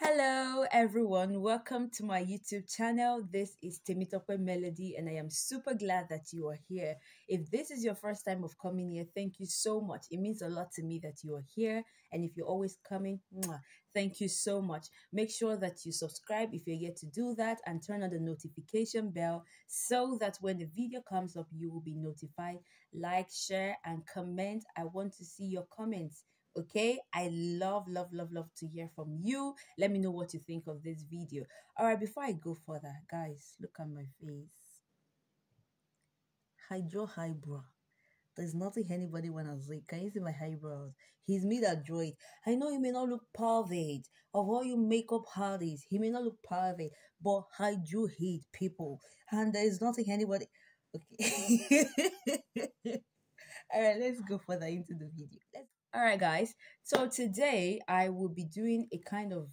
Hello, everyone. Welcome to my YouTube channel. This is Temitope Melody, and I am super glad that you are here. If this is your first time of coming here, thank you so much. It means a lot to me that you are here. And if you're always coming, mwah, thank you so much. Make sure that you subscribe if you're yet to do that and turn on the notification bell so that when the video comes up, you will be notified. Like, share, and comment. I want to see your comments. Okay, I love, love, love, love to hear from you. Let me know what you think of this video. All right, before I go further, guys, look at my face. Hydro highbrow. There's nothing anybody wanna say. Can you see my eyebrows? He's made a droid. I know he may not look perfect. Of all you makeup artists, he may not look perfect, but I do hate people, and there is nothing anybody. Okay. All right, let's go further into the video. Let's all right, guys. So today I will be doing a kind of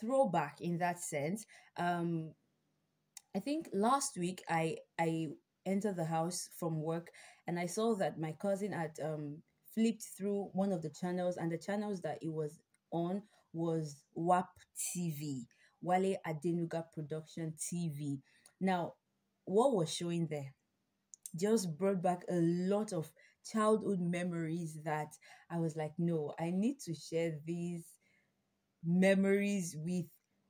throwback in that sense. Um, I think last week I I entered the house from work and I saw that my cousin had um flipped through one of the channels and the channels that it was on was WAP TV, Wale Adenuga Production TV. Now, what was showing there just brought back a lot of childhood memories that I was like, no, I need to share these memories with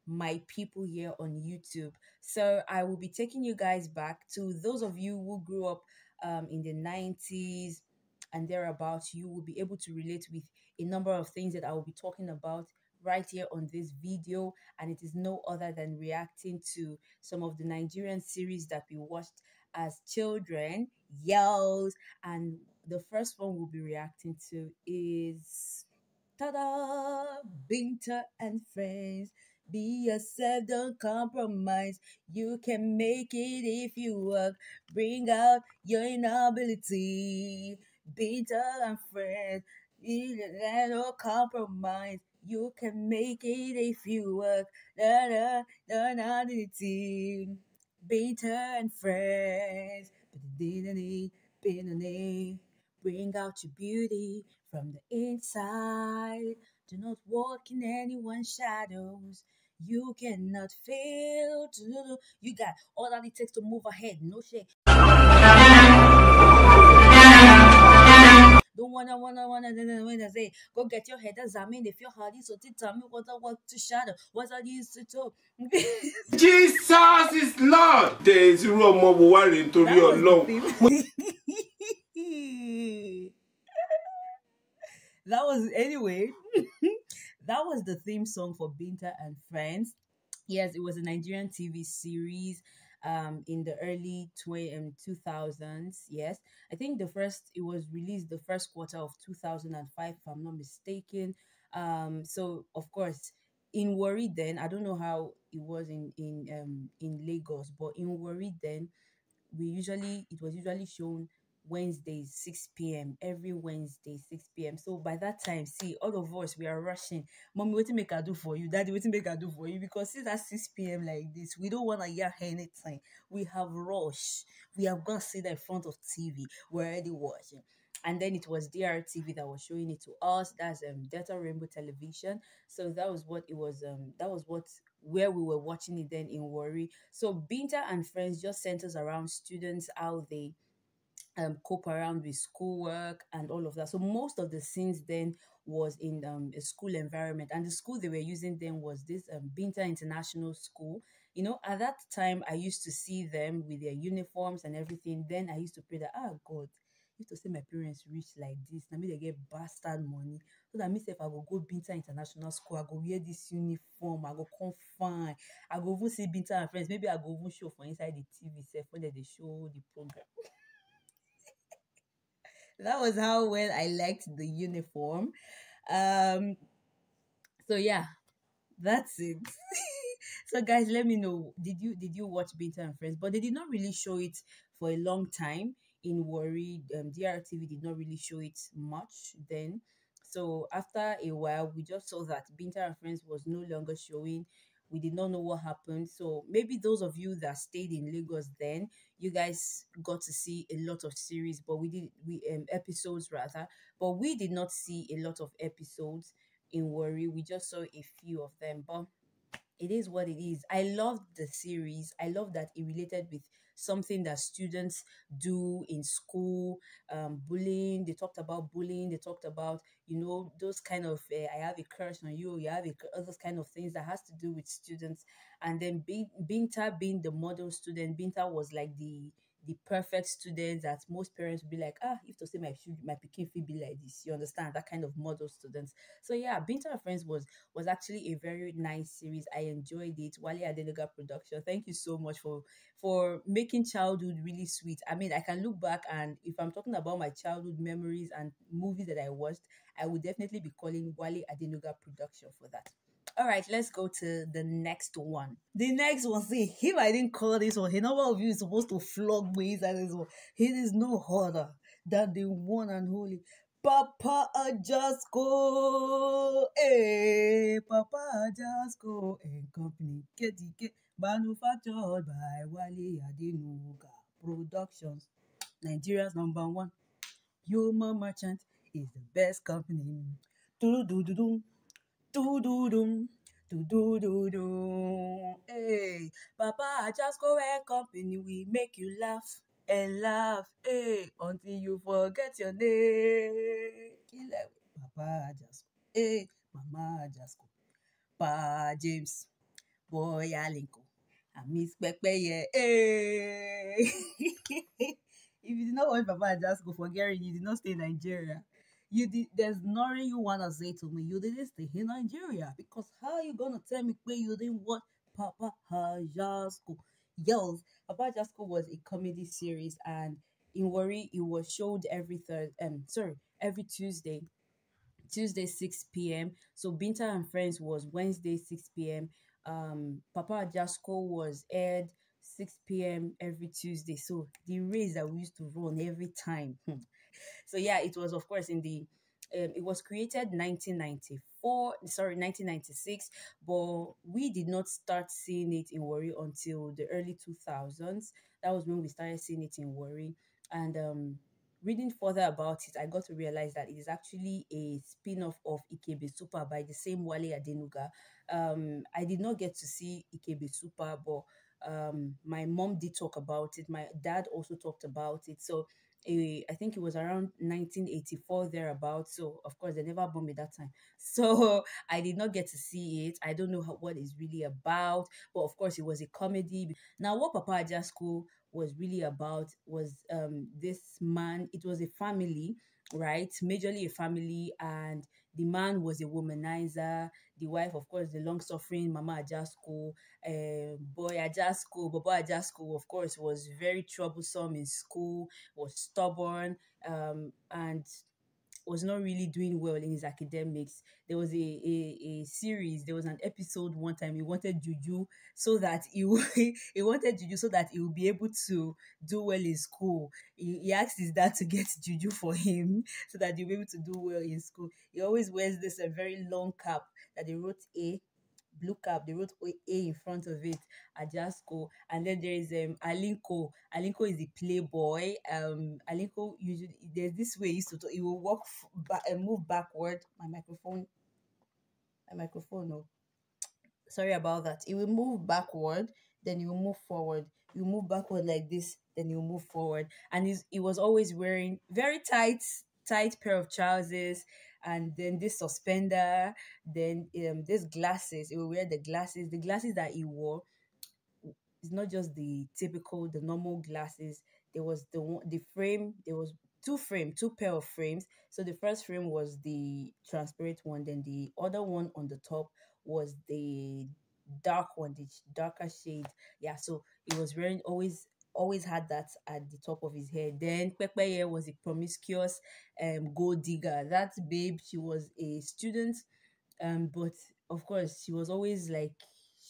my people here on YouTube. So I will be taking you guys back to those of you who grew up um, in the 90s and thereabouts. You will be able to relate with a number of things that I will be talking about right here on this video and it is no other than reacting to some of the Nigerian series that we watched as children yells and the first one we'll be reacting to is ta-da binta and friends. Be yourself don't compromise. You can make it if you work. Bring out your inability. Binta and friends no compromise. You can make it if you work. Da da da da da Binta and friends Bring out your beauty from the inside. Do not walk in anyone's shadows. You cannot fail to. You got all that it takes to move ahead. No shake. Don't wanna, wanna, wanna, wanna say, go get your head examined. If your heart is so tell me what I want to shadow. What I used to talk. Jesus is Lord. There is room of worry to your love. that was anyway. that was the theme song for Binta and Friends. Yes, it was a Nigerian TV series um in the early 20, um, 2000s yes i think the first it was released the first quarter of 2005 if i'm not mistaken um so of course in Warri then i don't know how it was in in um in lagos but in Warri then we usually it was usually shown Wednesdays, 6 p.m. Every Wednesday, 6 p.m. So by that time, see, all of us, we are rushing. Mommy, what to make I do for you? Daddy, what to make I do for you? Because since at 6 p.m. like this, we don't want to hear anything. We have rush. We have gone sit in front of TV. We're already watching. And then it was DRTV that was showing it to us. That's um Delta Rainbow Television. So that was what it was. Um, that was what where we were watching it then in Warri. So Binta and friends just centers around students how they um, cope around with schoolwork and all of that. So most of the scenes then was in um, a school environment, and the school they were using then was this um, Binta International School. You know, at that time, I used to see them with their uniforms and everything. Then I used to pray that, ah, God, if to say my parents reach like this, now me they get bastard money. So that means if I go go Binta International School, I go wear this uniform, I go come fine, I go even see Binta and friends. Maybe I go even show for inside the TV set when they show the program. that was how well I liked the uniform. Um, so yeah, that's it. so guys, let me know. Did you did you watch Binta and Friends? But they did not really show it for a long time in Warri. Um, DRTV did not really show it much then. So after a while, we just saw that Binta and Friends was no longer showing we did not know what happened. So maybe those of you that stayed in lagos then you guys got to see a lot of series but we did we um episodes rather. But we did not see a lot of episodes in Warri. we just saw a few of them. But it is what it is. I loved the series. I love that it related with something that students do in school um, bullying they talked about bullying they talked about you know those kind of uh, i have a crush on you you have a, those kind of things that has to do with students and then Bin- binta being the model student binta was like the the perfect student that most parents would be like, ah, if to say my my pikin fit be like this, you understand that kind of model students. So yeah, Binta and Friends was was actually a very nice series. I enjoyed it. Wale Adenuga production. Thank you so much for for making childhood really sweet. I mean, I can look back and if I'm talking about my childhood memories and movies that I watched, I would definitely be calling Wale Adenuga production for that. All right, let's go to the next one. The next one, see, if I didn't call this one, a number of you is supposed to flog me inside this one. It is no harder than the one and holy Papa Ajasco. Hey, Papa Ajasco and Company. Get manufactured by Wale Adenuga Productions. Nigeria's number one human merchant is the best company. Do do do do do do do do do do do. Hey, Papa go and company we make you laugh and laugh. Hey, until you forget your name. Kill it. Papa just hey, Mama just go. Pa James, boy Alinko, and Miss Pepeye. Hey. if you did not watch Papa just go for Gary, you did not stay in Nigeria you did there's nothing you wanna say to me. You didn't stay in Nigeria because how are you gonna tell me where you didn't watch Papa Ajasco? Yells. Papa Ajasco was a comedy series and in Warri it was showed every third um sorry every Tuesday. Tuesday 6 p.m. So Binta and Friends was Wednesday 6 p.m. Um Papa Ajasco was aired 6 p.m. every Tuesday. So the race that we used to run every time. So yeah, it was of course in the um, it was created 1994 sorry 1996 but we did not start seeing it in Warri until the early 2000s that was when we started seeing it in Warri. And um reading further about it i got to realize that it is actually a spin-off of ikebe super by the same wale adenuga. Um i did not get to see ikebe super but um my mom did talk about it. My dad also talked about it. So eh, I think it was around 1984 thereabouts. So of course they never born me that time. So I did not get to see it. I don't know how, what it's really about, but of course it was a comedy. Now what Papa Ajasco was really about was um this man. It was a family, right? Majorly a family, and the man was a womanizer. The wife, of course, the long suffering Mama Ajasco, uh, boy Ajasco, Baba Ajasco, of course, was very troublesome in school, was stubborn, um, and was not really doing well in his academics. There was a, a, a series, there was an episode one time he wanted Juju so that he, he wanted Juju so that he would be able to do well in school. He, he asked his dad to get Juju for him so that he'll be able to do well in school. He always wears this a very long cap that he wrote A blue cap they wrote A in front of it Ajasco and then there is um Alinko. Alinko is the playboy. Um Alinko usually there's this way he used to talk, he will walk back and move backward. My microphone my microphone no sorry about that. It will move backward then you move forward. You move backward like this then you move forward. And he was always wearing very tight tight pair of trousers and then this suspender then um this glasses he will wear the glasses the glasses that he wore it's not just the typical the normal glasses. There was the one the frame there was two frame two pair of frames. So the first frame was the transparent one then the other one on the top was the dark one the darker shade yeah so he was wearing always always had that at the top of his head. Then Pepeye was a promiscuous um gold digger. That babe she was a student um but of course she was always like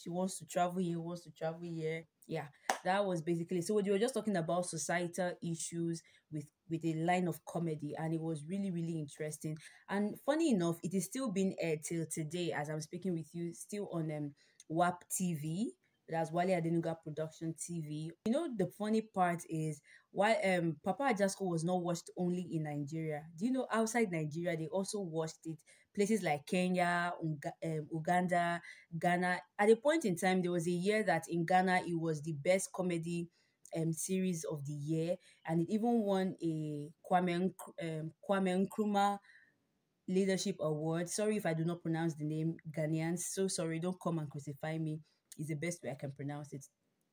she wants to travel here wants to travel here. Yeah that was basically so you were just talking about societal issues with with a line of comedy and it was really really interesting. And funny enough it is still being aired till today as i'm speaking with you still on um WAP TV that's Wale Adenuga Production TV. You know the funny part is why um Papa Ajasco was not watched only in Nigeria. Do you know outside Nigeria they also watched it places like Kenya, Uga- um, Uganda, Ghana. At a point in time, there was a year that in Ghana it was the best comedy um, series of the year, and it even won a Kwame um, Kwame Nkrumah Leadership Award. Sorry if I do not pronounce the name Ghanaians. So sorry, don't come and crucify me. Is the best way I can pronounce it.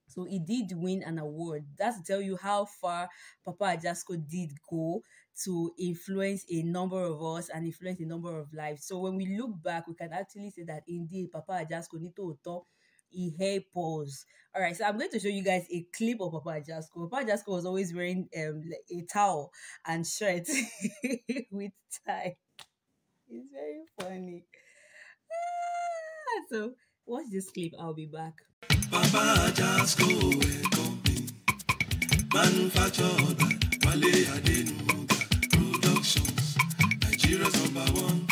So he did win an award. That's to tell you how far Papa Ajasco did go to influence a number of us and influence a number of lives. So when we look back, we can actually say that indeed Papa Ajasco Nito Oto he us. All right, so I'm going to show you guys a clip of Papa Ajasco. Papa Ajasco was always wearing um a towel and shirt with tie. It's very funny. Ah, so watch this clip. I'll be back. Company, manufactured by Wale Adenuga Productions, Nigeria's number one.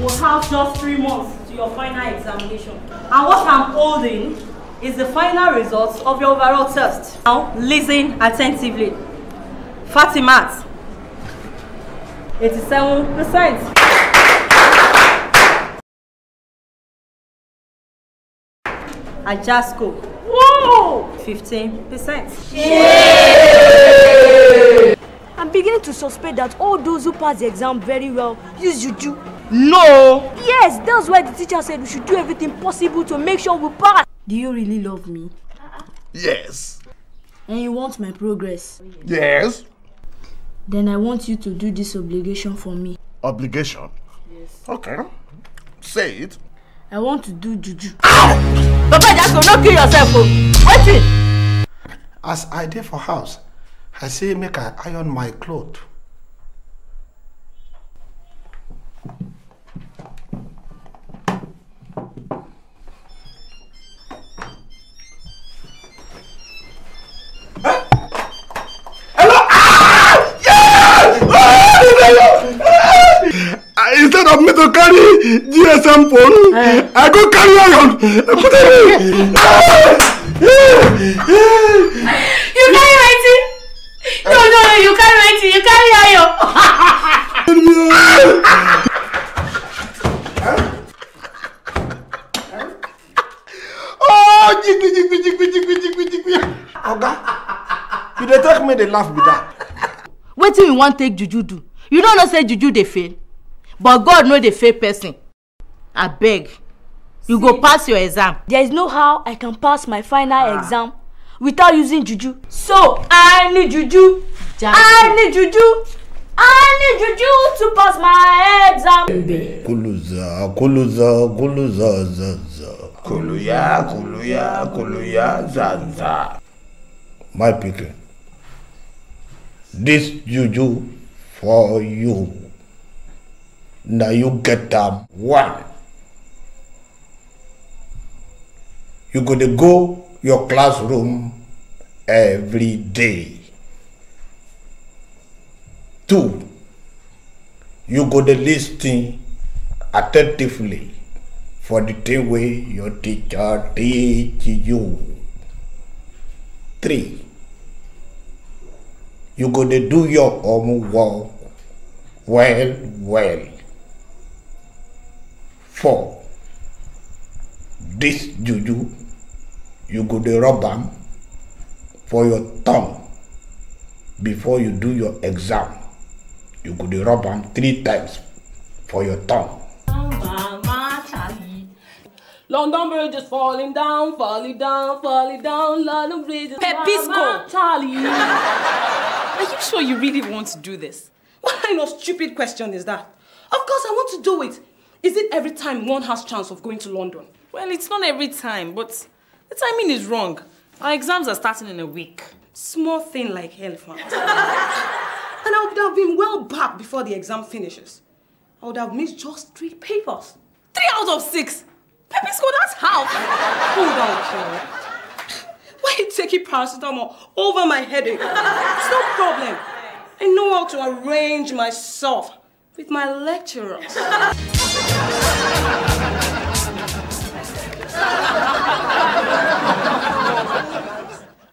Will have just three months to your final examination. And what I'm holding is the final results of your overall test. Now, listen attentively. Fatimat, 87%. Ajasco, whoa, 15%. I'm beginning to suspect that all those who pass the exam very well use juju. No! Yes, that's why the teacher said we should do everything possible to make sure we pass. Do you really love me? Yes. And you want my progress? Yes. Then I want you to do this obligation for me. Obligation. Yes. Okay. Say it. I want to do juju. Papa Ajasco, no kill yourself, oh. Wetin? as i dey for house i say make i iron my cloth instead of me to carry GSM phone, I go carry iron. Put it You carry wetin? No, no, no, you carry wetin? You carry iron. Oh, jiggy, jiggy, jiggy, jiggy, jiggy, jiggy. oga you dey take me dey laugh be that wetin you wan take juju do you no know say juju dey fail but god no dey fail person abeg you go pass your exam There is no how I can pass my final exam without using juju. So, I need juju. I need juju. I need juju to pass my exam. Kuluza, kuluza, kuluza, zaza. Kuluya, kuluya, kuluya, zaza. My pikin, this juju for you. Now you get am one. You gonna go your classroom every day. Two, you go dey lis ten attentively for the thing wey your teacher teach you. Three, you gonna do your homework well well. Four, this juju you go dey rub am for your tongue before you do your exam. You go dey rub am three times for your tongue. Mama London Bridge is falling down, falling down, falling down. London Bridge is Pepisco. Mama Charlie. Are you sure you really want to do this? What kind of stupid question is that? Of course I want to do it. Is it every time one has chance of going to London? Well, it's not every time, but the timing is wrong. Our exams are starting in a week. Small thing like elephant. and I would have been well back before the exam finishes. I would have missed just three papers. Three out of six. Pepisco, that's half. Hold on, Carol. Why you taking paracetamol over my headache? It's no problem. I know how to arrange myself with my lecturers.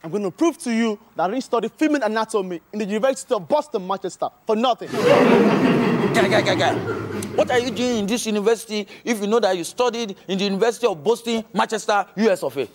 I'm going to prove to you that I didn't study female anatomy in the University of Boston, Manchester, for nothing. Guy, guy, guy, guy. What are you doing in this university if you know that you studied in the University of Boston, Manchester, US of A?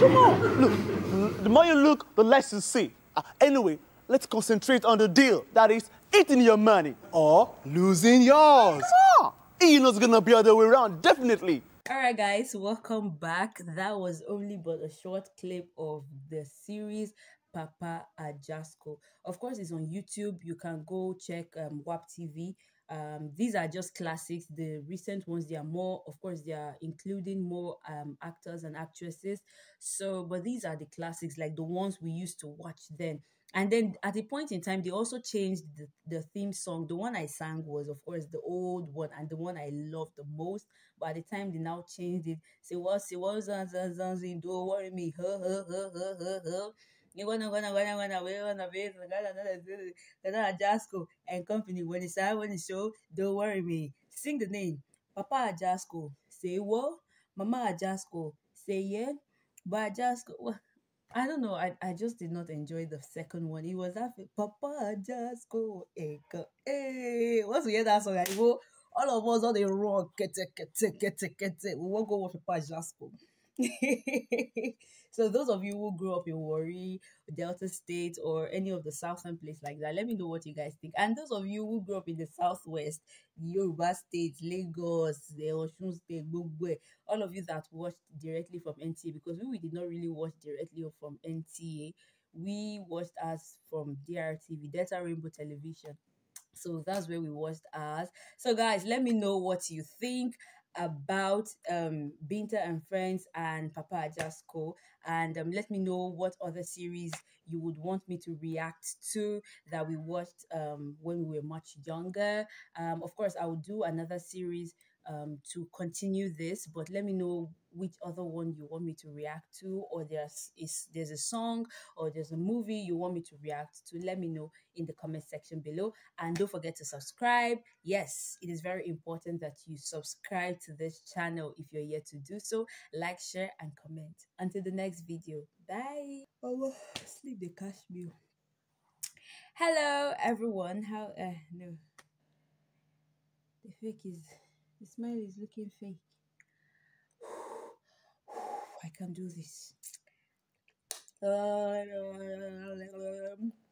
Come on. Look, the more you look, the less you see. Uh, anyway, let's concentrate on the deal. That is, eating your money or losing yours. Come on. You know it's to be other way around, definitely. All right, guys, welcome back. That was only but a short clip of the series Papa Ajasco. Of course, it's on YouTube. You can go check um, WAP TV. Um, these are just classics. The recent ones, they are more, of course, they are including more um, actors and actresses. So, but these are the classics, like the ones we used to watch then. And then at a point in time, they also changed the, the theme song. The one I sang was, of course, the old one and the one I loved the most. But at the time, they now changed it. Say what? Say what? Zan, zan, zan, zan, Don't worry me. Huh, huh, huh, huh, huh, huh. Jasco and company. When it's out, when it's show, don't worry me. Sing the name. Papa Ajasco. Say what? Mama Ajasco. Say yeah. But Ajasco. I don't know. I, I just did not enjoy the second one. It was that Papa Ajasco hey, hey. Once we hear that song, I go, all of us on the wrong. Get it, get it, get it, get it. We won't go with Papa Ajasco. so those of you who grew up in Warri, Delta State, or any of the southern place like that, let me know what you guys think. And those of you who grew up in the southwest, Yoruba State, Lagos, the Osun State, all of you that watched directly from NTA, because we did not really watch directly from NTA, we watched us from DRTV, Delta Rainbow Television. So that's where we watched us. So guys, let me know what you think about um Binta and Friends and Papa Ajasco and um, let me know what other series you would want me to react to that we watched um when we were much younger. Um of course I will do another series um to continue this but let me know which other one you want me to react to or there's is there's a song or there's a movie you want me to react to let me know in the comment section below. And don't forget to subscribe. Yes it is very important that you subscribe to this channel if you're yet to do so. Like share and comment. Until the next video. Bye. Oh sleep the cash bill. hello everyone. How uh no. The fake is the smile is looking fake I can do this.